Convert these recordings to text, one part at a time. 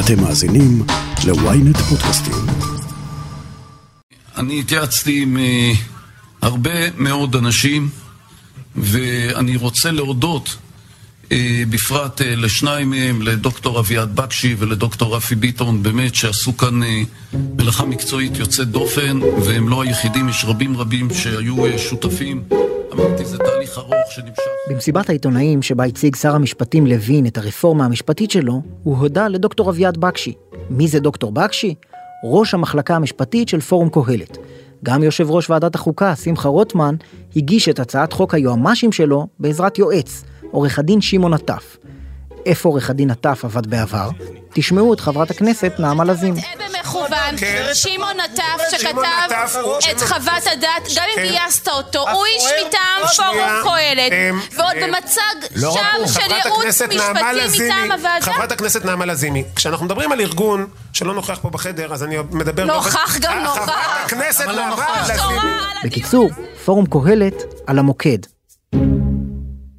אתם מאזינים ל-ynet פודקאסטים. אני התייעצתי עם אה, הרבה מאוד אנשים, ואני רוצה להודות אה, בפרט אה, לשניים מהם, לדוקטור אביעד בקשי ולדוקטור רפי ביטון, באמת שעשו כאן מלאכה מקצועית יוצאת דופן, והם לא היחידים, יש רבים רבים שהיו שותפים. אמרתי, זה תהליך ארוך שנמשך. במסיבת העיתונאים שבה הציג שר המשפטים לוין את הרפורמה המשפטית שלו, הוא הודה לדוקטור אביעד בקשי. מי זה דוקטור בקשי? ראש המחלקה המשפטית של פורום קהלת. גם יושב ראש ועדת החוקה, שמחה רוטמן, הגיש את הצעת חוק היועמ"שים שלו בעזרת יועץ, עורך הדין שמעון עטף. איפה עורך הדין עטף עבד בעבר? תשמעו את חברת הכנסת נעמה לזימי. במכוון, שמעון נטף שכתב את חוות הדת, גם אם גייסת אותו, הוא איש מטעם פורום קהלת, ועוד במצג לא שם של ייעוץ משפטי מטעם הוועדה. חברת הכנסת נעמה לזימי, כשאנחנו מדברים על ארגון שלא נוכח פה בחדר, אז אני מדבר... נוכח גם נוכח. חברת הכנסת נעמה לזימי. בקיצור, פורום קהלת על המוקד.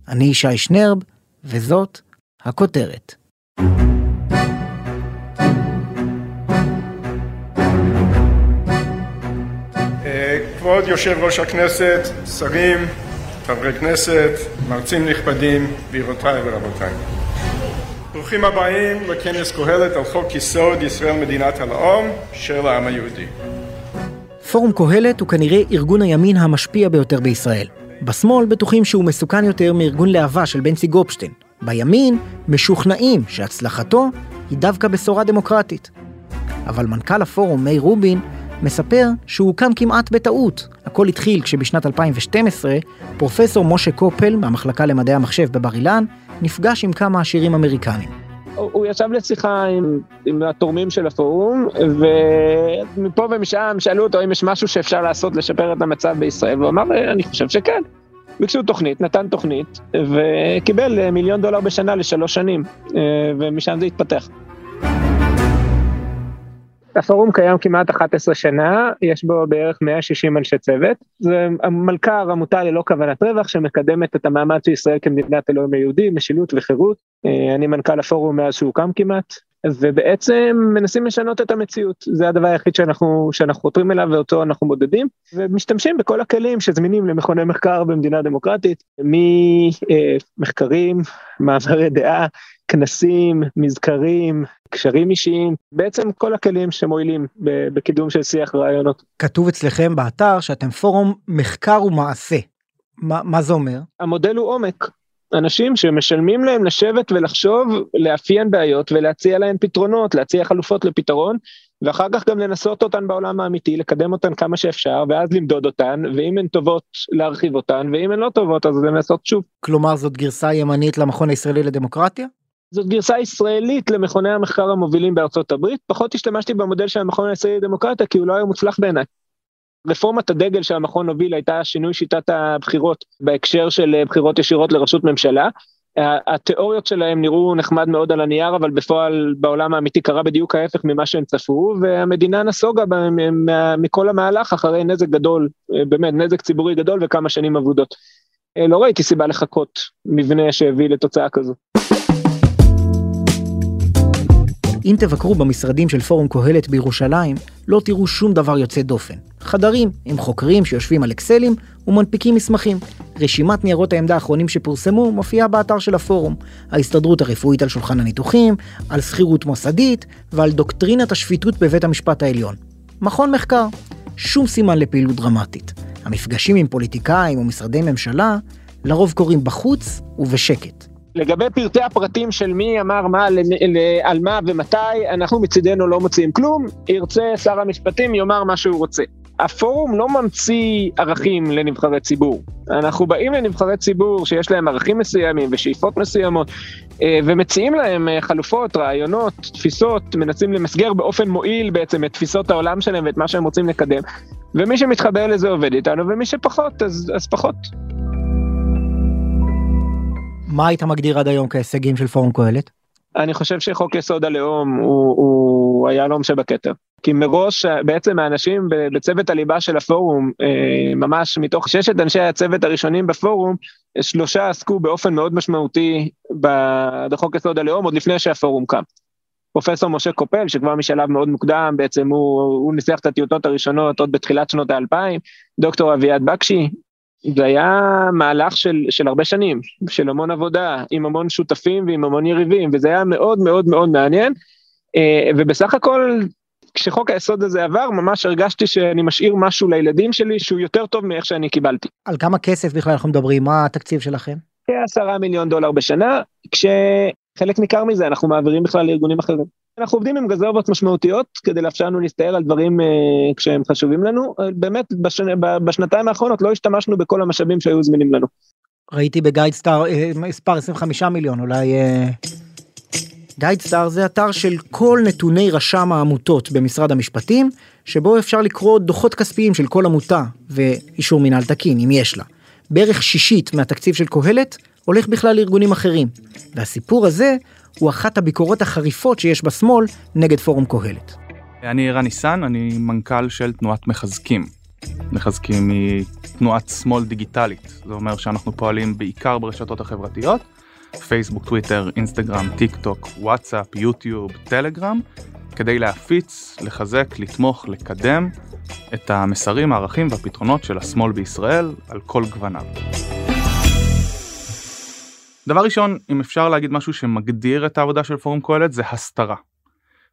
אני ישי שנרב, וזאת הכותרת. כבוד יושב ראש הכנסת, שרים, חברי כנסת, מרצים נכבדים, גבירותיי ורבותיי. ברוכים הבאים לכנס קהלת על חוק יסוד ישראל מדינת הלאום של העם היהודי. פורום קהלת הוא כנראה ארגון הימין המשפיע ביותר בישראל. בשמאל בטוחים שהוא מסוכן יותר מארגון להבה של בנצי גופשטיין. בימין משוכנעים שהצלחתו היא דווקא בשורה דמוקרטית. אבל מנכ"ל הפורום, מאיר רובין, מספר שהוא הוקם כמעט בטעות. הכל התחיל כשבשנת 2012 פרופסור משה קופל מהמחלקה למדעי המחשב בבר אילן נפגש עם כמה עשירים אמריקנים. הוא ישב לשיחה עם, עם התורמים של הפורום, ומפה ומשם שאלו אותו אם יש משהו שאפשר לעשות לשפר את המצב בישראל, והוא אמר, אני חושב שכן. ביקשו תוכנית, נתן תוכנית, וקיבל מיליון דולר בשנה לשלוש שנים, ומשם זה התפתח. הפורום קיים כמעט 11 שנה, יש בו בערך 160 אנשי צוות. זה מלכ"ר, עמותה ללא כוונת רווח, שמקדמת את המעמד של ישראל כמדינת הלאום היהודי, משילות וחירות. אני מנכ"ל הפורום מאז שהוקם כמעט, ובעצם מנסים לשנות את המציאות. זה הדבר היחיד שאנחנו, שאנחנו חותרים אליו ואותו אנחנו מודדים, ומשתמשים בכל הכלים שזמינים למכוני מחקר במדינה דמוקרטית, ממחקרים, מעברי דעה, כנסים, מזכרים, קשרים אישיים, בעצם כל הכלים שמועילים בקידום של שיח רעיונות. כתוב אצלכם באתר שאתם פורום מחקר ומעשה. מה, מה זה אומר? המודל הוא עומק. אנשים שמשלמים להם לשבת ולחשוב, לאפיין בעיות ולהציע להם פתרונות, להציע חלופות לפתרון, ואחר כך גם לנסות אותן בעולם האמיתי, לקדם אותן כמה שאפשר, ואז למדוד אותן, ואם הן טובות, להרחיב אותן, ואם הן לא טובות, אז לנסות שוב. כלומר זאת גרסה ימנית למכון הישראלי לדמוקרטיה? זאת גרסה ישראלית למכוני המחקר המובילים בארצות הברית, פחות השתמשתי במודל של המכון הישראלי לדמוקרטיה כי הוא לא היה מוצלח בעיניי. רפורמת הדגל שהמכון הוביל הייתה שינוי שיטת הבחירות בהקשר של בחירות ישירות לראשות ממשלה. התיאוריות שלהם נראו נחמד מאוד על הנייר, אבל בפועל בעולם האמיתי קרה בדיוק ההפך ממה שהם צפו, והמדינה נסוגה מכל המהלך אחרי נזק גדול, באמת נזק ציבורי גדול וכמה שנים אבודות. לא ראיתי סיבה לחכות מבנה שהביא לתוצאה כזו. אם תבקרו במשרדים של פורום קהלת בירושלים, לא תראו שום דבר יוצא דופן. חדרים עם חוקרים שיושבים על אקסלים ומנפיקים מסמכים. רשימת ניירות העמדה האחרונים שפורסמו מופיעה באתר של הפורום. ההסתדרות הרפואית על שולחן הניתוחים, על שכירות מוסדית ועל דוקטרינת השפיטות בבית המשפט העליון. מכון מחקר, שום סימן לפעילות דרמטית. המפגשים עם פוליטיקאים ומשרדי ממשלה לרוב קורים בחוץ ובשקט. לגבי פרטי הפרטים של מי אמר מה, על מה ומתי, אנחנו מצידנו לא מוציאים כלום, ירצה שר המשפטים יאמר מה שהוא רוצה. הפורום לא ממציא ערכים לנבחרי ציבור. אנחנו באים לנבחרי ציבור שיש להם ערכים מסוימים ושאיפות מסוימות, ומציעים להם חלופות, רעיונות, תפיסות, מנסים למסגר באופן מועיל בעצם את תפיסות העולם שלהם ואת מה שהם רוצים לקדם. ומי שמתחבר לזה עובד איתנו, ומי שפחות, אז, אז פחות. מה היית מגדיר עד היום כהישגים של פורום קהלת? אני חושב שחוק יסוד הלאום הוא, הוא היהלום שבכתר. כי מראש בעצם האנשים בצוות הליבה של הפורום, ממש מתוך ששת אנשי הצוות הראשונים בפורום, שלושה עסקו באופן מאוד משמעותי בחוק יסוד הלאום עוד לפני שהפורום קם. פרופסור משה קופל, שכבר משלב מאוד מוקדם, בעצם הוא, הוא ניסח את הטיוטות הראשונות עוד בתחילת שנות האלפיים, דוקטור אביעד בקשי, זה היה מהלך של, של הרבה שנים, של המון עבודה, עם המון שותפים ועם המון יריבים, וזה היה מאוד מאוד מאוד מעניין, אה, ובסך הכל, כשחוק היסוד הזה עבר, ממש הרגשתי שאני משאיר משהו לילדים שלי שהוא יותר טוב מאיך שאני קיבלתי. על כמה כסף בכלל אנחנו מדברים? מה התקציב שלכם? כעשרה מיליון דולר בשנה, כשחלק ניכר מזה אנחנו מעבירים בכלל לארגונים אחרים. אנחנו עובדים עם גזרבות משמעותיות כדי לאפשר לנו להסתער על דברים uh, כשהם חשובים לנו. באמת, בשנ... בשנתיים האחרונות לא השתמשנו בכל המשאבים שהיו זמינים לנו. ראיתי בגייד סטאר uh, מספר 25 מיליון, אולי... Uh... גייד סטאר זה אתר של כל נתוני רשם העמותות במשרד המשפטים, שבו אפשר לקרוא דוחות כספיים של כל עמותה ואישור מינהל תקין, אם יש לה. בערך שישית מהתקציב של קהלת הולך בכלל לארגונים אחרים. והסיפור הזה הוא אחת הביקורות החריפות שיש בשמאל נגד פורום קהלת. אני ערן ניסן, אני מנכ"ל של תנועת מחזקים. מחזקים היא תנועת שמאל דיגיטלית, זה אומר שאנחנו פועלים בעיקר ברשתות החברתיות, פייסבוק, טוויטר, אינסטגרם, טיק טוק, וואטסאפ, יוטיוב, טלגרם, כדי להפיץ, לחזק, לתמוך, לקדם את המסרים, הערכים והפתרונות של השמאל בישראל על כל גווניו. דבר ראשון, אם אפשר להגיד משהו שמגדיר את העבודה של פורום קהלת, זה הסתרה.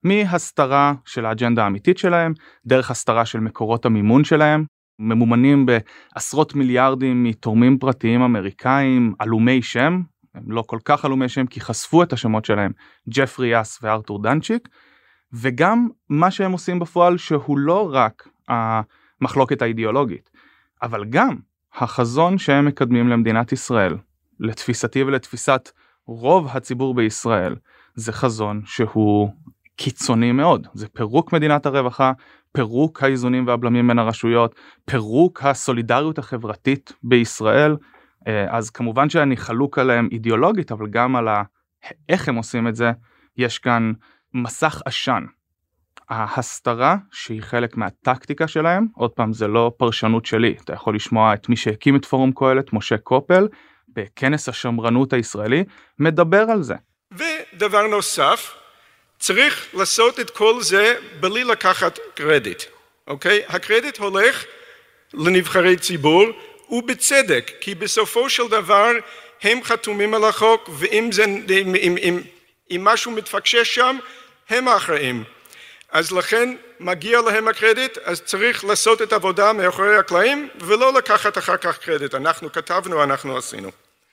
מהסתרה של האג'נדה האמיתית שלהם, דרך הסתרה של מקורות המימון שלהם, ממומנים בעשרות מיליארדים מתורמים פרטיים אמריקאים, עלומי שם, הם לא כל כך עלומי שם כי חשפו את השמות שלהם, ג'פרי יאס וארתור דנצ'יק, וגם מה שהם עושים בפועל שהוא לא רק המחלוקת האידיאולוגית, אבל גם החזון שהם מקדמים למדינת ישראל, לתפיסתי ולתפיסת רוב הציבור בישראל, זה חזון שהוא קיצוני מאוד, זה פירוק מדינת הרווחה, פירוק האיזונים והבלמים בין הרשויות, פירוק הסולידריות החברתית בישראל, אה, אז כמובן שאני חלוק עליהם אידיאולוגית, אבל גם על איך הם עושים את זה, יש כאן מסך עשן. ההסתרה שהיא חלק מהטקטיקה שלהם, עוד פעם זה לא פרשנות שלי, אתה יכול לשמוע את מי שהקים את פורום קהלת, משה קופל, בכנס השמרנות הישראלי, מדבר על זה. ודבר נוסף, צריך לעשות את כל זה בלי לקחת קרדיט, אוקיי? הקרדיט הולך לנבחרי ציבור, ובצדק, כי בסופו של דבר הם חתומים על החוק, ואם זה, אם, אם, אם, אם משהו מתפקשש שם, הם האחראים. אז לכן מגיע להם הקרדיט, אז צריך לעשות את העבודה מאחורי הקלעים, ולא לקחת אחר כך קרדיט. אנחנו כתבנו, אנחנו עשינו.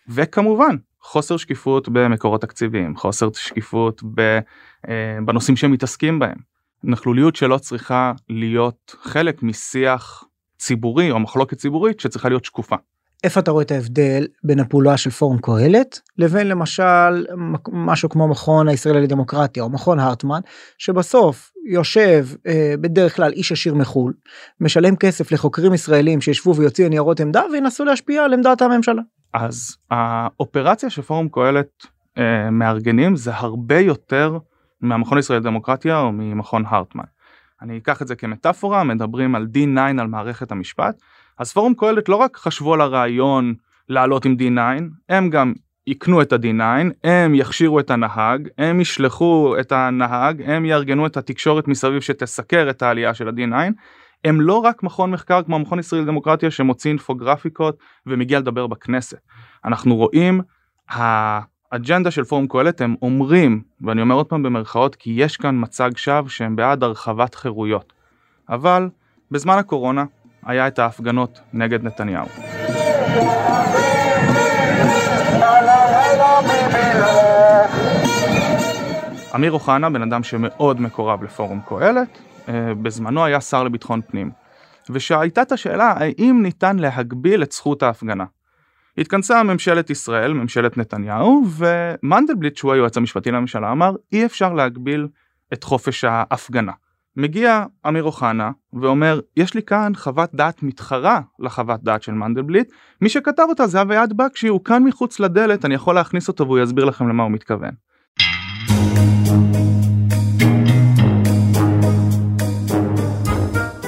וכמובן, חוסר שקיפות במקורות תקציביים, חוסר שקיפות אה, בנושאים שהם מתעסקים בהם. נכלוליות שלא צריכה להיות חלק משיח ציבורי או מחלוקת ציבורית שצריכה להיות שקופה. איפה אתה רואה את ההבדל בין הפעולה של פורום קהלת לבין למשל משהו כמו מכון הישראלי לדמוקרטיה או מכון הרטמן שבסוף יושב אה, בדרך כלל איש עשיר מחול משלם כסף לחוקרים ישראלים שישבו ויוציאו ניירות עמדה וינסו להשפיע על עמדת הממשלה. אז האופרציה שפורום קהלת אה, מארגנים זה הרבה יותר מהמכון הישראלי לדמוקרטיה או ממכון הרטמן. אני אקח את זה כמטאפורה, מדברים על D9 על מערכת המשפט, אז פורום קהלת לא רק חשבו על הרעיון לעלות עם D9, הם גם יקנו את ה-D9, הם יכשירו את הנהג, הם ישלחו את הנהג, הם יארגנו את התקשורת מסביב שתסקר את העלייה של ה-D9, הם לא רק מכון מחקר כמו המכון ישראל לדמוקרטיה שמוציא אינפוגרפיקות ומגיע לדבר בכנסת. אנחנו רואים האג'נדה של פורום קהלת הם אומרים, ואני אומר עוד פעם במרכאות, כי יש כאן מצג שווא שהם בעד הרחבת חירויות. אבל בזמן הקורונה היה את ההפגנות נגד נתניהו. אמיר אוחנה, בן אדם שמאוד מקורב לפורום קהלת, אה, בזמנו היה שר לביטחון פנים. ושהייתה את השאלה האם ניתן להגביל את זכות ההפגנה. התכנסה ממשלת ישראל, ממשלת נתניהו, ומנדלבליט שהוא היועץ המשפטי לממשלה אמר אי אפשר להגביל את חופש ההפגנה. מגיע אמיר אוחנה ואומר יש לי כאן חוות דעת מתחרה לחוות דעת של מנדלבליט מי שכתב אותה זה אביעד בקשי הוא כאן מחוץ לדלת אני יכול להכניס אותו והוא יסביר לכם למה הוא מתכוון.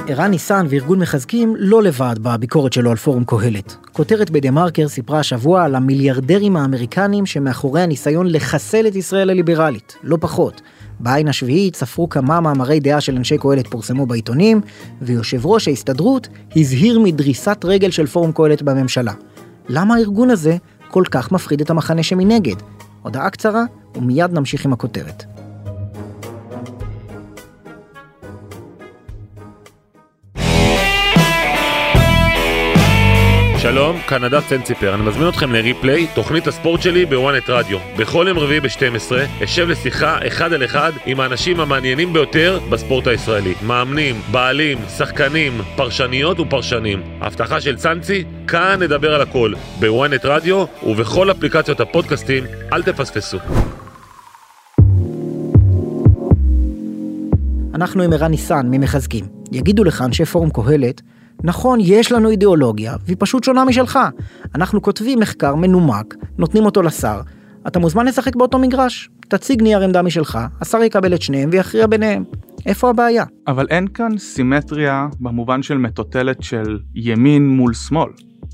ערן ניסן וארגון מחזקים לא לבד בביקורת שלו על פורום קהלת. כותרת בדה מרקר סיפרה השבוע על המיליארדרים האמריקנים שמאחורי הניסיון לחסל את ישראל הליברלית, לא פחות. בעין השביעית ספרו כמה מאמרי דעה של אנשי קהלת פורסמו בעיתונים, ויושב ראש ההסתדרות הזהיר מדריסת רגל של פורום קהלת בממשלה. למה הארגון הזה כל כך מפחיד את המחנה שמנגד? הודעה קצרה, ומיד נמשיך עם הכותרת. שלום, כאן נדב צנציפר, אני מזמין אתכם לריפליי, תוכנית הספורט שלי בוואנט רדיו. בכל יום רביעי ב-12 אשב לשיחה אחד על אחד עם האנשים המעניינים ביותר בספורט הישראלי. מאמנים, בעלים, שחקנים, פרשניות ופרשנים. הבטחה של צאנצי, כאן נדבר על הכל, בוואנט רדיו ובכל אפליקציות הפודקאסטים, אל תפספסו. אנחנו עם ערן ניסן ממחזקים. יגידו לך אנשי פורום קהלת נכון, יש לנו אידיאולוגיה, והיא פשוט שונה משלך. אנחנו כותבים מחקר מנומק, נותנים אותו לשר. אתה מוזמן לשחק באותו מגרש. תציג נייר עמדה משלך, השר יקבל את שניהם ויכריע ביניהם. איפה הבעיה? אבל אין כאן סימטריה במובן של מטוטלת של ימין מול שמאל.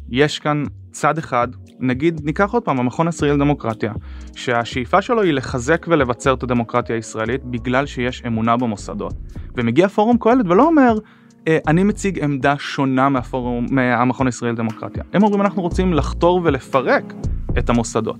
יש כאן צד אחד, נגיד ניקח עוד פעם המכון הישראלי לדמוקרטיה, שהשאיפה שלו היא לחזק ולבצר את הדמוקרטיה הישראלית בגלל שיש אמונה במוסדות. ומגיע פורום קהלת ולא אומר אני מציג עמדה שונה מהפורום, מהמכון הישראלי לדמוקרטיה. הם אומרים אנחנו רוצים לחתור ולפרק את המוסדות.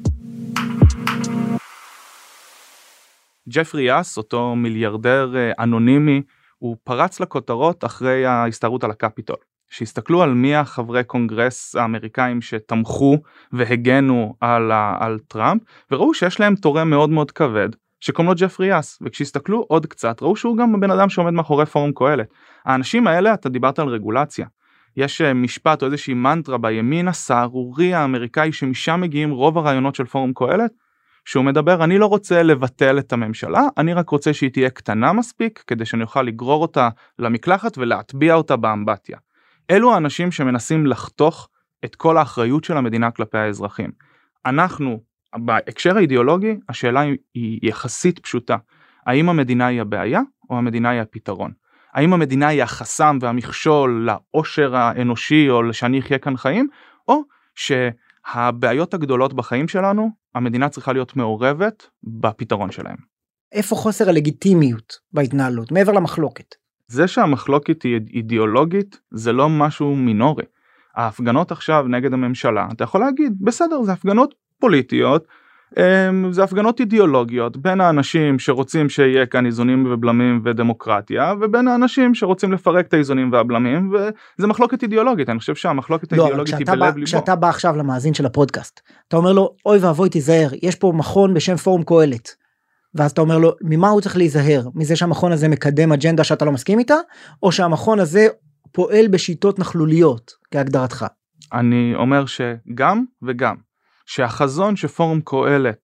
ג'פרי יאס, אותו מיליארדר אה, אנונימי, הוא פרץ לכותרות אחרי ההסתערות על הקפיטול. שהסתכלו על מי החברי קונגרס האמריקאים שתמכו והגנו על, על טראמפ, וראו שיש להם תורם מאוד מאוד כבד, שקוראים לו ג'פרי יאס, וכשהסתכלו עוד קצת ראו שהוא גם הבן אדם שעומד מאחורי פורום קהלת. האנשים האלה, אתה דיברת על רגולציה. יש אה, משפט או איזושהי מנטרה בימין הסהרורי האמריקאי שמשם מגיעים רוב הרעיונות של פורום קהלת, שהוא מדבר אני לא רוצה לבטל את הממשלה, אני רק רוצה שהיא תהיה קטנה מספיק כדי שאני אוכל לגרור אותה למקלחת ולהטביע אותה באמבטיה. אלו האנשים שמנסים לחתוך את כל האחריות של המדינה כלפי האזרחים. אנחנו, בהקשר האידיאולוגי, השאלה היא יחסית פשוטה. האם המדינה היא הבעיה או המדינה היא הפתרון? האם המדינה היא החסם והמכשול לאושר האנושי או שאני אחיה כאן חיים, או שהבעיות הגדולות בחיים שלנו, המדינה צריכה להיות מעורבת בפתרון שלהם. איפה חוסר הלגיטימיות בהתנהלות, מעבר למחלוקת? זה שהמחלוקת היא אידיאולוגית זה לא משהו מינורי. ההפגנות עכשיו נגד הממשלה, אתה יכול להגיד, בסדר, זה הפגנות פוליטיות, זה הפגנות אידיאולוגיות בין האנשים שרוצים שיהיה כאן איזונים ובלמים ודמוקרטיה ובין האנשים שרוצים לפרק את האיזונים והבלמים וזה מחלוקת אידיאולוגית אני חושב שהמחלוקת לא, האידיאולוגית היא בלב ליבו. כשאתה בא עכשיו למאזין של הפודקאסט אתה אומר לו אוי ואבוי תיזהר יש פה מכון בשם פורום קהלת. ואז אתה אומר לו ממה הוא צריך להיזהר מזה שהמכון הזה מקדם אג'נדה שאתה לא מסכים איתה או שהמכון הזה פועל בשיטות נכלוליות כהגדרתך. אני אומר שגם וגם שהחזון שפורום קהלת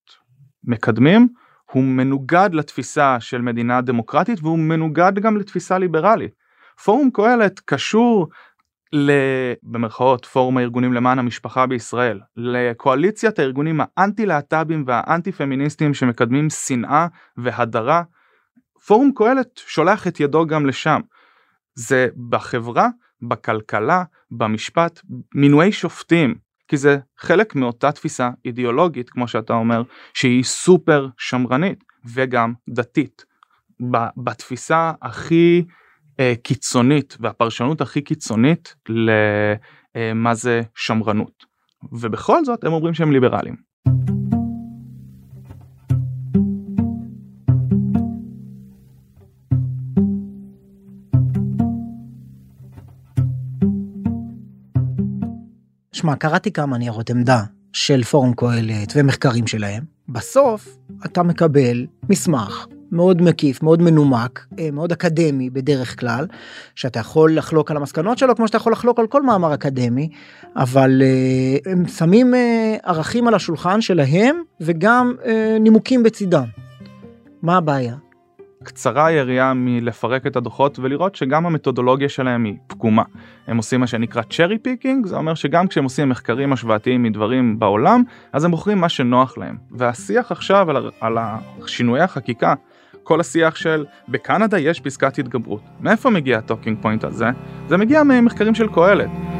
מקדמים הוא מנוגד לתפיסה של מדינה דמוקרטית והוא מנוגד גם לתפיסה ליברלית. פורום קהלת קשור ל... במרכאות פורום הארגונים למען המשפחה בישראל, לקואליציית הארגונים האנטי להט"בים והאנטי פמיניסטים שמקדמים שנאה והדרה. פורום קהלת שולח את ידו גם לשם. זה בחברה, בכלכלה, במשפט, מינויי שופטים, כי זה חלק מאותה תפיסה אידיאולוגית כמו שאתה אומר שהיא סופר שמרנית וגם דתית. בתפיסה הכי אה, קיצונית והפרשנות הכי קיצונית למה אה, זה שמרנות ובכל זאת הם אומרים שהם ליברלים. שמע, קראתי כמה ניירות עמדה של פורום קהלת ומחקרים שלהם. בסוף אתה מקבל מסמך מאוד מקיף, מאוד מנומק, אה, מאוד אקדמי בדרך כלל, שאתה יכול לחלוק על המסקנות שלו כמו שאתה יכול לחלוק על כל מאמר אקדמי, אבל אה, הם שמים אה, ערכים על השולחן שלהם וגם אה, נימוקים בצידם. מה הבעיה? קצרה היריעה מלפרק את הדוחות ולראות שגם המתודולוגיה שלהם היא פגומה. הם עושים מה שנקרא cherry picking, זה אומר שגם כשהם עושים מחקרים השוואתיים מדברים בעולם, אז הם בוחרים מה שנוח להם. והשיח עכשיו על, על שינויי החקיקה, כל השיח של בקנדה יש פסקת התגברות. מאיפה מגיע ה talking point הזה? זה מגיע ממחקרים של קהלת.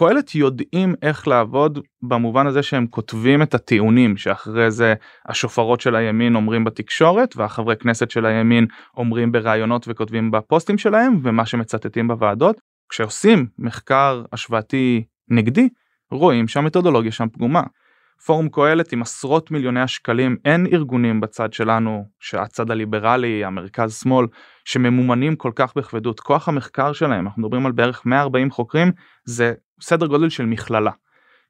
קהלת יודעים איך לעבוד במובן הזה שהם כותבים את הטיעונים שאחרי זה השופרות של הימין אומרים בתקשורת והחברי כנסת של הימין אומרים בראיונות וכותבים בפוסטים שלהם ומה שמצטטים בוועדות. כשעושים מחקר השוואתי נגדי רואים שהמתודולוגיה שם פגומה. פורום קהלת עם עשרות מיליוני השקלים אין ארגונים בצד שלנו שהצד הליברלי המרכז שמאל שממומנים כל כך בכבדות כוח המחקר שלהם אנחנו מדברים על בערך 140 חוקרים זה סדר גודל של מכללה.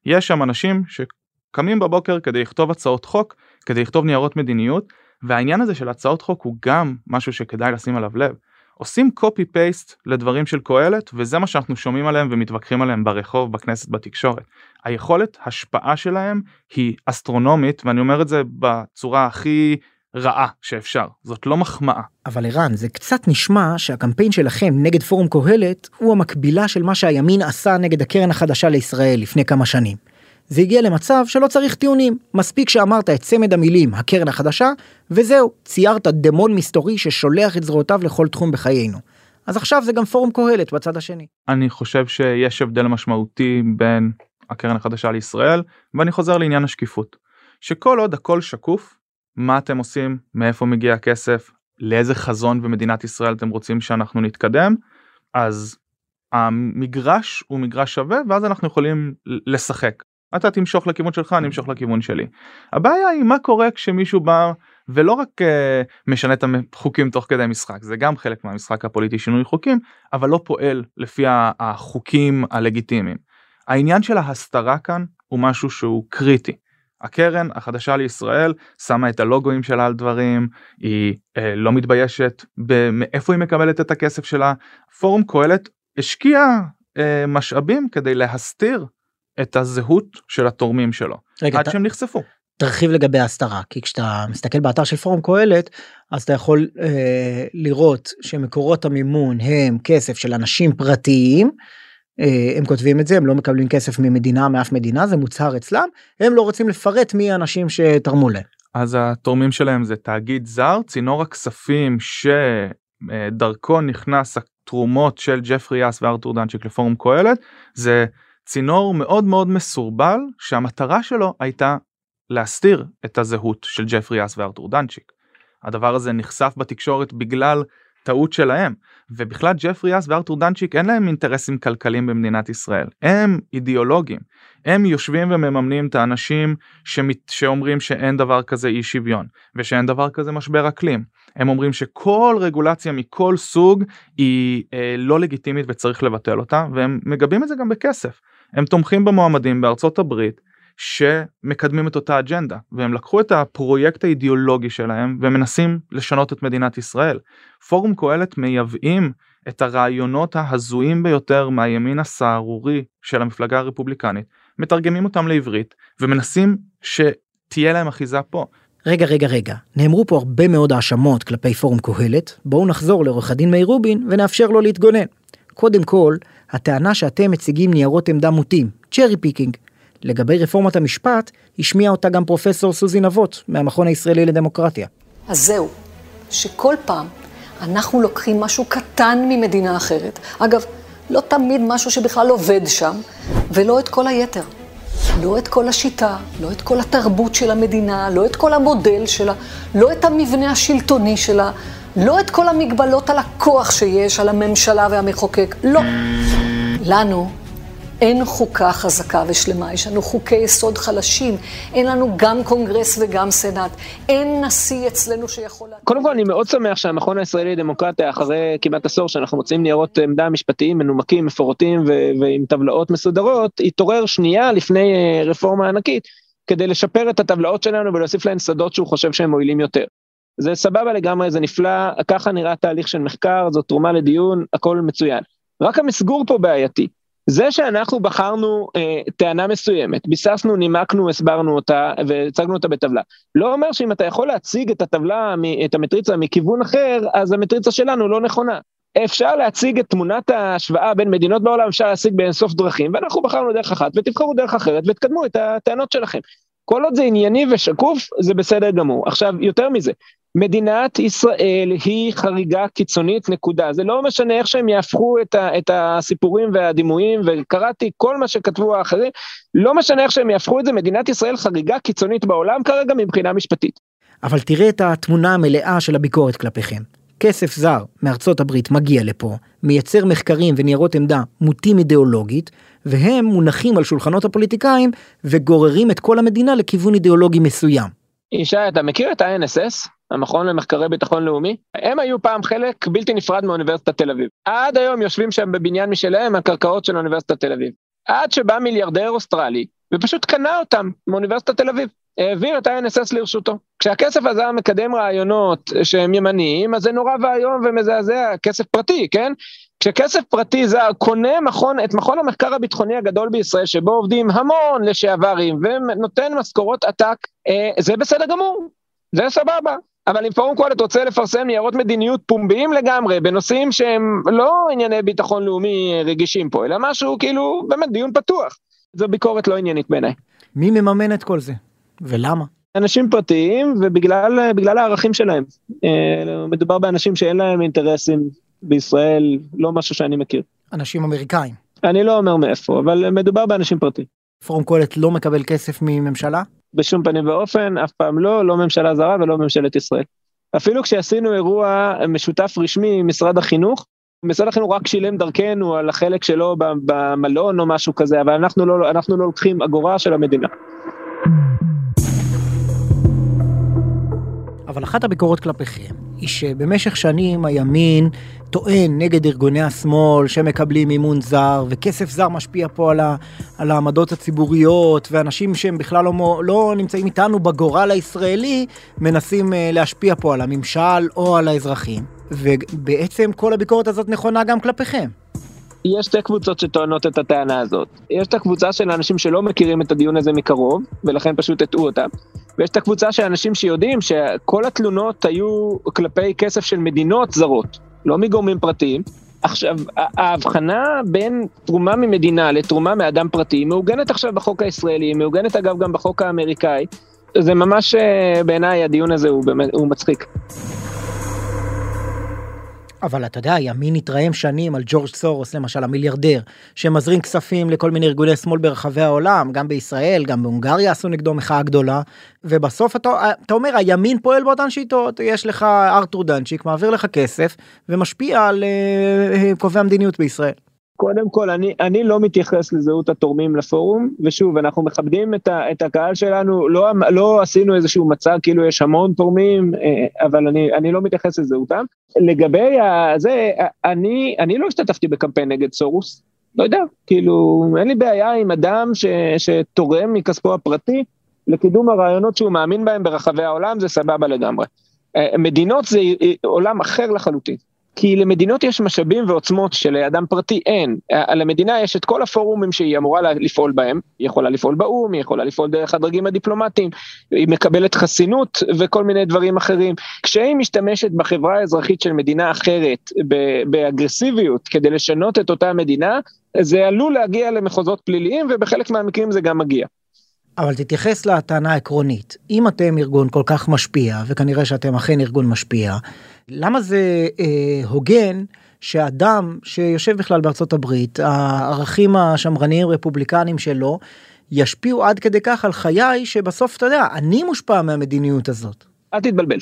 יש שם אנשים שקמים בבוקר כדי לכתוב הצעות חוק כדי לכתוב ניירות מדיניות והעניין הזה של הצעות חוק הוא גם משהו שכדאי לשים עליו לב. עושים קופי פייסט לדברים של קהלת וזה מה שאנחנו שומעים עליהם ומתווכחים עליהם ברחוב בכנסת בתקשורת. היכולת השפעה שלהם היא אסטרונומית ואני אומר את זה בצורה הכי רעה שאפשר זאת לא מחמאה. אבל ערן זה קצת נשמע שהקמפיין שלכם נגד פורום קהלת הוא המקבילה של מה שהימין עשה נגד הקרן החדשה לישראל לפני כמה שנים. זה הגיע למצב שלא צריך טיעונים, מספיק שאמרת את צמד המילים הקרן החדשה, וזהו, ציירת דמון מסתורי ששולח את זרועותיו לכל תחום בחיינו. אז עכשיו זה גם פורום קהלת בצד השני. אני חושב שיש הבדל משמעותי בין הקרן החדשה לישראל, ואני חוזר לעניין השקיפות. שכל עוד הכל שקוף, מה אתם עושים, מאיפה מגיע הכסף, לאיזה חזון במדינת ישראל אתם רוצים שאנחנו נתקדם, אז המגרש הוא מגרש שווה ואז אנחנו יכולים לשחק. אתה תמשוך לכיוון שלך אני אמשוך לכיוון שלי. הבעיה היא מה קורה כשמישהו בא ולא רק uh, משנה את החוקים תוך כדי משחק זה גם חלק מהמשחק הפוליטי שינוי חוקים אבל לא פועל לפי החוקים הלגיטימיים. העניין של ההסתרה כאן הוא משהו שהוא קריטי. הקרן החדשה לישראל שמה את הלוגוים שלה על דברים היא אה, לא מתביישת מאיפה היא מקבלת את הכסף שלה פורום קהלת השקיע אה, משאבים כדי להסתיר את הזהות של התורמים שלו רגע, עד אתה... שהם נחשפו. תרחיב לגבי ההסתרה כי כשאתה מסתכל באתר של פורום קהלת אז אתה יכול אה, לראות שמקורות המימון הם כסף של אנשים פרטיים. אה, הם כותבים את זה הם לא מקבלים כסף ממדינה מאף מדינה זה מוצהר אצלם הם לא רוצים לפרט מי האנשים שתרמו להם. אז התורמים שלהם זה תאגיד זר צינור הכספים שדרכו נכנס התרומות של ג'פרי יאס וארתור דנצ'יק לפורום קהלת זה צינור מאוד מאוד מסורבל שהמטרה שלו הייתה להסתיר את הזהות של ג'פרי אס וארתור דנצ'יק. הדבר הזה נחשף בתקשורת בגלל טעות שלהם ובכלל ג'פרי אס וארתור דנצ'יק אין להם אינטרסים כלכליים במדינת ישראל הם אידיאולוגים. הם יושבים ומממנים את האנשים שמת... שאומרים שאין דבר כזה אי שוויון ושאין דבר כזה משבר אקלים. הם אומרים שכל רגולציה מכל סוג היא אה, לא לגיטימית וצריך לבטל אותה והם מגבים את זה גם בכסף הם תומכים במועמדים בארצות הברית שמקדמים את אותה אג'נדה והם לקחו את הפרויקט האידיאולוגי שלהם ומנסים לשנות את מדינת ישראל. פורום קהלת מייבאים את הרעיונות ההזויים ביותר מהימין הסהרורי של המפלגה הרפובליקנית, מתרגמים אותם לעברית ומנסים שתהיה להם אחיזה פה. רגע רגע רגע נאמרו פה הרבה מאוד האשמות כלפי פורום קהלת בואו נחזור לעורך הדין מאיר רובין ונאפשר לו להתגונן. קודם כל הטענה שאתם מציגים ניירות עמדה מוטים, cherry picking. לגבי רפורמת המשפט, השמיע אותה גם פרופסור סוזי נבות, מהמכון הישראלי לדמוקרטיה. אז זהו, שכל פעם אנחנו לוקחים משהו קטן ממדינה אחרת, אגב, לא תמיד משהו שבכלל עובד שם, ולא את כל היתר. לא את כל השיטה, לא את כל התרבות של המדינה, לא את כל המודל שלה, לא את המבנה השלטוני שלה, לא את כל המגבלות על הכוח שיש, על הממשלה והמחוקק, לא. לנו אין חוקה חזקה ושלמה, יש לנו חוקי יסוד חלשים, אין לנו גם קונגרס וגם סנאט, אין נשיא אצלנו שיכול... קודם כל אני מאוד שמח שהמכון הישראלי לדמוקרטיה אחרי כמעט עשור שאנחנו מוצאים ניירות עמדה משפטיים מנומקים, מפורטים ו- ועם טבלאות מסודרות, התעורר שנייה לפני אה, רפורמה ענקית כדי לשפר את הטבלאות שלנו ולהוסיף להן שדות שהוא חושב שהם מועילים יותר. זה סבבה לגמרי, זה נפלא, ככה נראה תהליך של מחקר, זאת תרומה לדיון, הכל מצוין. רק המסגור פה בעייתי. זה שאנחנו בחרנו אה, טענה מסוימת, ביססנו, נימקנו, הסברנו אותה והצגנו אותה בטבלה, לא אומר שאם אתה יכול להציג את הטבלה, את המטריצה מכיוון אחר, אז המטריצה שלנו לא נכונה. אפשר להציג את תמונת ההשוואה בין מדינות בעולם, אפשר להשיג באינסוף דרכים, ואנחנו בחרנו דרך אחת, ותבחרו דרך אחרת ותקדמו את הטענות שלכם. כל עוד זה ענייני ושקוף, זה בסדר גמור. עכשיו, יותר מזה, מדינת ישראל היא חריגה קיצונית, נקודה. זה לא משנה איך שהם יהפכו את, ה, את הסיפורים והדימויים, וקראתי כל מה שכתבו האחרים, לא משנה איך שהם יהפכו את זה, מדינת ישראל חריגה קיצונית בעולם כרגע מבחינה משפטית. אבל תראה את התמונה המלאה של הביקורת כלפיכם. כסף זר מארצות הברית מגיע לפה, מייצר מחקרים וניירות עמדה מוטים אידיאולוגית, והם מונחים על שולחנות הפוליטיקאים וגוררים את כל המדינה לכיוון אידיאולוגי מסוים. ישי, אתה מכיר את ה-NSS, המכון למחקרי ביטחון לאומי? הם היו פעם חלק בלתי נפרד מאוניברסיטת תל אביב. עד היום יושבים שם בבניין משלהם על קרקעות של אוניברסיטת תל אביב. עד שבא מיליארדר אוסטרלי ופשוט קנה אותם מאוניברסיטת תל אביב. העביר את ה-NSS לרשותו. כשהכסף הזה מקדם רעיונות שהם ימניים, אז זה נורא ואיום ומזעזע, כסף פרטי, כן? כשכסף פרטי זר קונה מכון, את מכון המחקר הביטחוני הגדול בישראל, שבו עובדים המון לשעברים ונותן משכורות עתק, אה, זה בסדר גמור, זה סבבה. אבל אם פורום קהלת רוצה לפרסם ניירות מדיניות פומביים לגמרי, בנושאים שהם לא ענייני ביטחון לאומי רגישים פה, אלא משהו כאילו, באמת דיון פתוח. זו ביקורת לא עניינית בעיניי. מי מממן את כל זה? ולמה? אנשים פרטיים ובגלל הערכים שלהם. אה, מדובר באנשים שאין להם אינטרסים בישראל, לא משהו שאני מכיר. אנשים אמריקאים. אני לא אומר מאיפה, אבל מדובר באנשים פרטיים. פורום קהלת לא מקבל כסף מממשלה? בשום פנים ואופן, אף פעם לא, לא ממשלה זרה ולא ממשלת ישראל. אפילו כשעשינו אירוע משותף רשמי עם משרד החינוך, משרד החינוך רק שילם דרכנו על החלק שלו במלון או משהו כזה, אבל אנחנו לא, אנחנו לא לוקחים אגורה של המדינה. אבל אחת הביקורות כלפיכם היא שבמשך שנים הימין טוען נגד ארגוני השמאל שמקבלים מימון זר וכסף זר משפיע פה על, ה, על העמדות הציבוריות ואנשים שהם בכלל לא, לא נמצאים איתנו בגורל הישראלי מנסים אה, להשפיע פה על הממשל או על האזרחים ובעצם כל הביקורת הזאת נכונה גם כלפיכם. יש שתי קבוצות שטוענות את הטענה הזאת. יש את הקבוצה של האנשים שלא מכירים את הדיון הזה מקרוב, ולכן פשוט הטעו אותם. ויש את הקבוצה של אנשים שיודעים שכל התלונות היו כלפי כסף של מדינות זרות, לא מגורמים פרטיים. עכשיו, ההבחנה בין תרומה ממדינה לתרומה מאדם פרטי מעוגנת עכשיו בחוק הישראלי, מעוגנת אגב גם בחוק האמריקאי. זה ממש, אה, בעיניי, הדיון הזה הוא, באמת, הוא מצחיק. אבל אתה יודע, ימין התרעם שנים על ג'ורג' סורוס, למשל המיליארדר, שמזרים כספים לכל מיני ארגוני שמאל ברחבי העולם, גם בישראל, גם בהונגריה עשו נגדו מחאה גדולה, ובסוף אתה, אתה אומר, הימין פועל באותן שיטות, יש לך ארתור דנצ'יק, מעביר לך כסף, ומשפיע על uh, קובעי המדיניות בישראל. קודם כל, אני, אני לא מתייחס לזהות התורמים לפורום, ושוב, אנחנו מכבדים את, ה, את הקהל שלנו, לא, לא עשינו איזשהו מצג כאילו יש המון תורמים, אה, אבל אני, אני לא מתייחס לזהותם. לגבי זה, אני, אני לא השתתפתי בקמפיין נגד סורוס, לא יודע, כאילו, אין לי בעיה עם אדם ש, שתורם מכספו הפרטי לקידום הרעיונות שהוא מאמין בהם ברחבי העולם, זה סבבה לגמרי. אה, מדינות זה עולם אחר לחלוטין. כי למדינות יש משאבים ועוצמות שלאדם פרטי אין. למדינה יש את כל הפורומים שהיא אמורה לפעול בהם, היא יכולה לפעול באו"ם, היא יכולה לפעול דרך הדרגים הדיפלומטיים, היא מקבלת חסינות וכל מיני דברים אחרים. כשהיא משתמשת בחברה האזרחית של מדינה אחרת באגרסיביות כדי לשנות את אותה מדינה, זה עלול להגיע למחוזות פליליים ובחלק מהמקרים זה גם מגיע. אבל תתייחס לטענה העקרונית. אם אתם ארגון כל כך משפיע, וכנראה שאתם אכן ארגון משפיע, למה זה אה, הוגן שאדם שיושב בכלל בארצות הברית, הערכים השמרניים רפובליקניים שלו, ישפיעו עד כדי כך על חיי שבסוף אתה יודע, אני מושפע מהמדיניות הזאת. אל תתבלבל.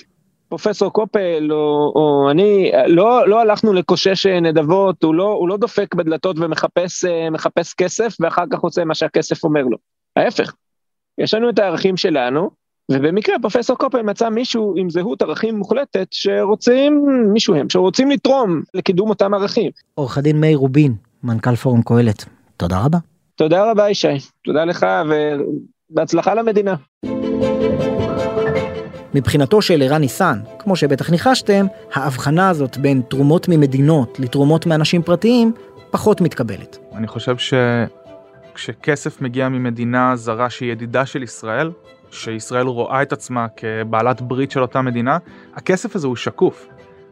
פרופסור קופל או, או אני לא לא הלכנו לקושש נדבות הוא לא הוא לא דופק בדלתות ומחפש אה, מחפש כסף ואחר כך עושה מה שהכסף אומר לו. ההפך. יש לנו את הערכים שלנו ובמקרה פרופסור קופל מצא מישהו עם זהות ערכים מוחלטת שרוצים, מישהו הם, שרוצים לתרום לקידום אותם ערכים. עורך הדין מאיר רובין, מנכ"ל פורום קהלת, תודה רבה. תודה רבה ישי, תודה לך ובהצלחה למדינה. מבחינתו של ערן ניסן, כמו שבטח ניחשתם, ההבחנה הזאת בין תרומות ממדינות לתרומות מאנשים פרטיים פחות מתקבלת. אני חושב שכשכסף מגיע ממדינה זרה שהיא ידידה של ישראל, שישראל רואה את עצמה כבעלת ברית של אותה מדינה, הכסף הזה הוא שקוף.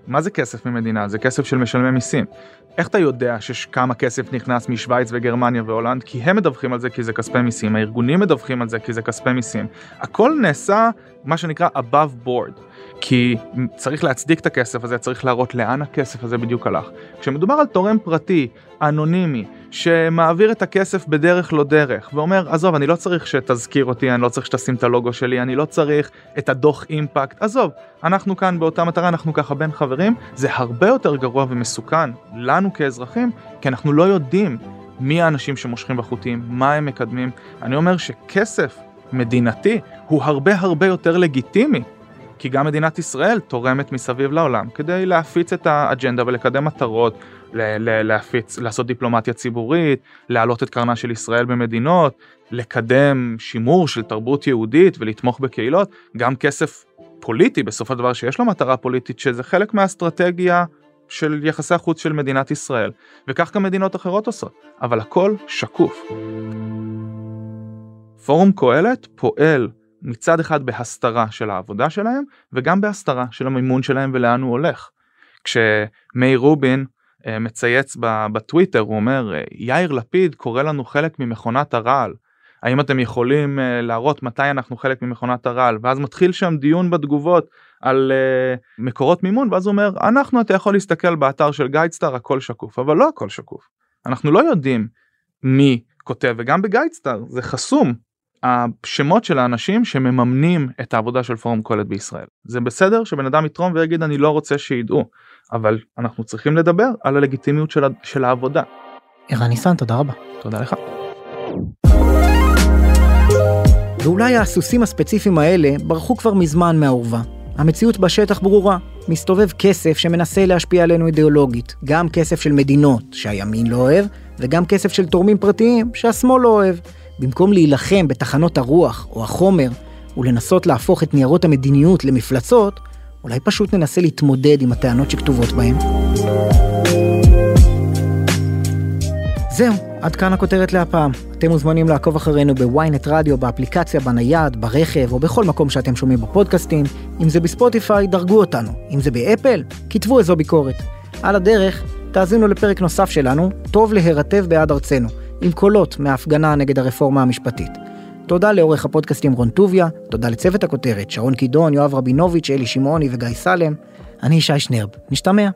מה זה כסף ממדינה? זה כסף של משלמי מיסים. איך אתה יודע שכמה כסף נכנס משוויץ וגרמניה והולנד? כי הם מדווחים על זה כי זה כספי מיסים, הארגונים מדווחים על זה כי זה כספי מיסים. הכל נעשה מה שנקרא above board. כי צריך להצדיק את הכסף הזה, צריך להראות לאן הכסף הזה בדיוק הלך. כשמדובר על תורם פרטי, אנונימי, שמעביר את הכסף בדרך לא דרך, ואומר, עזוב, אני לא צריך שתזכיר אותי, אני לא צריך שתשים את הלוגו שלי, אני לא צריך את הדוח אימפקט, עזוב, אנחנו כאן באותה מטרה, אנחנו ככה בין חברים, זה הרבה יותר גרוע ומסוכן לנו כאזרחים, כי אנחנו לא יודעים מי האנשים שמושכים בחוטים, מה הם מקדמים. אני אומר שכסף מדינתי הוא הרבה הרבה יותר לגיטימי כי גם מדינת ישראל תורמת מסביב לעולם כדי להפיץ את האג'נדה ולקדם מטרות, להפיץ, לעשות דיפלומטיה ציבורית, להעלות את קרנה של ישראל במדינות, לקדם שימור של תרבות יהודית ולתמוך בקהילות, גם כסף פוליטי בסופו של דבר שיש לו מטרה פוליטית שזה חלק מהאסטרטגיה של יחסי החוץ של מדינת ישראל, וכך גם מדינות אחרות עושות, אבל הכל שקוף. פורום קהלת פועל מצד אחד בהסתרה של העבודה שלהם וגם בהסתרה של המימון שלהם ולאן הוא הולך. כשמאיר רובין מצייץ בטוויטר הוא אומר יאיר לפיד קורא לנו חלק ממכונת הרעל. האם אתם יכולים אה, להראות מתי אנחנו חלק ממכונת הרעל ואז מתחיל שם דיון בתגובות על uh, מקורות מימון ואז הוא אומר אנחנו אתה יכול להסתכל באתר של גיידסטאר הכל שקוף אבל לא הכל שקוף אנחנו לא יודעים מי כותב וגם בגיידסטאר זה חסום השמות של האנשים שמממנים את העבודה של פורום קהלת בישראל. זה בסדר שבן אדם יתרום ויגיד אני לא רוצה שידעו, אבל אנחנו צריכים לדבר על הלגיטימיות של, של העבודה. ערן ניסן, תודה רבה. תודה לך. ואולי הסוסים הספציפיים האלה ברחו כבר מזמן מהאורווה. המציאות בשטח ברורה, מסתובב כסף שמנסה להשפיע עלינו אידיאולוגית, גם כסף של מדינות שהימין לא אוהב, וגם כסף של תורמים פרטיים שהשמאל לא אוהב. במקום להילחם בתחנות הרוח או החומר ולנסות להפוך את ניירות המדיניות למפלצות, אולי פשוט ננסה להתמודד עם הטענות שכתובות בהם. זהו, עד כאן הכותרת להפעם. אתם מוזמנים לעקוב אחרינו בוויינט רדיו, באפליקציה, בנייד, ברכב או בכל מקום שאתם שומעים בפודקאסטים. אם זה בספוטיפיי, דרגו אותנו. אם זה באפל, כתבו איזו ביקורת. על הדרך, תאזינו לפרק נוסף שלנו, טוב להירטב בעד ארצנו. עם קולות מההפגנה נגד הרפורמה המשפטית. תודה לעורך הפודקאסטים רון טוביה, תודה לצוות הכותרת, שרון קידון, יואב רבינוביץ', אלי שמעוני וגיא סלם. אני ישי שנרב, נשתמע.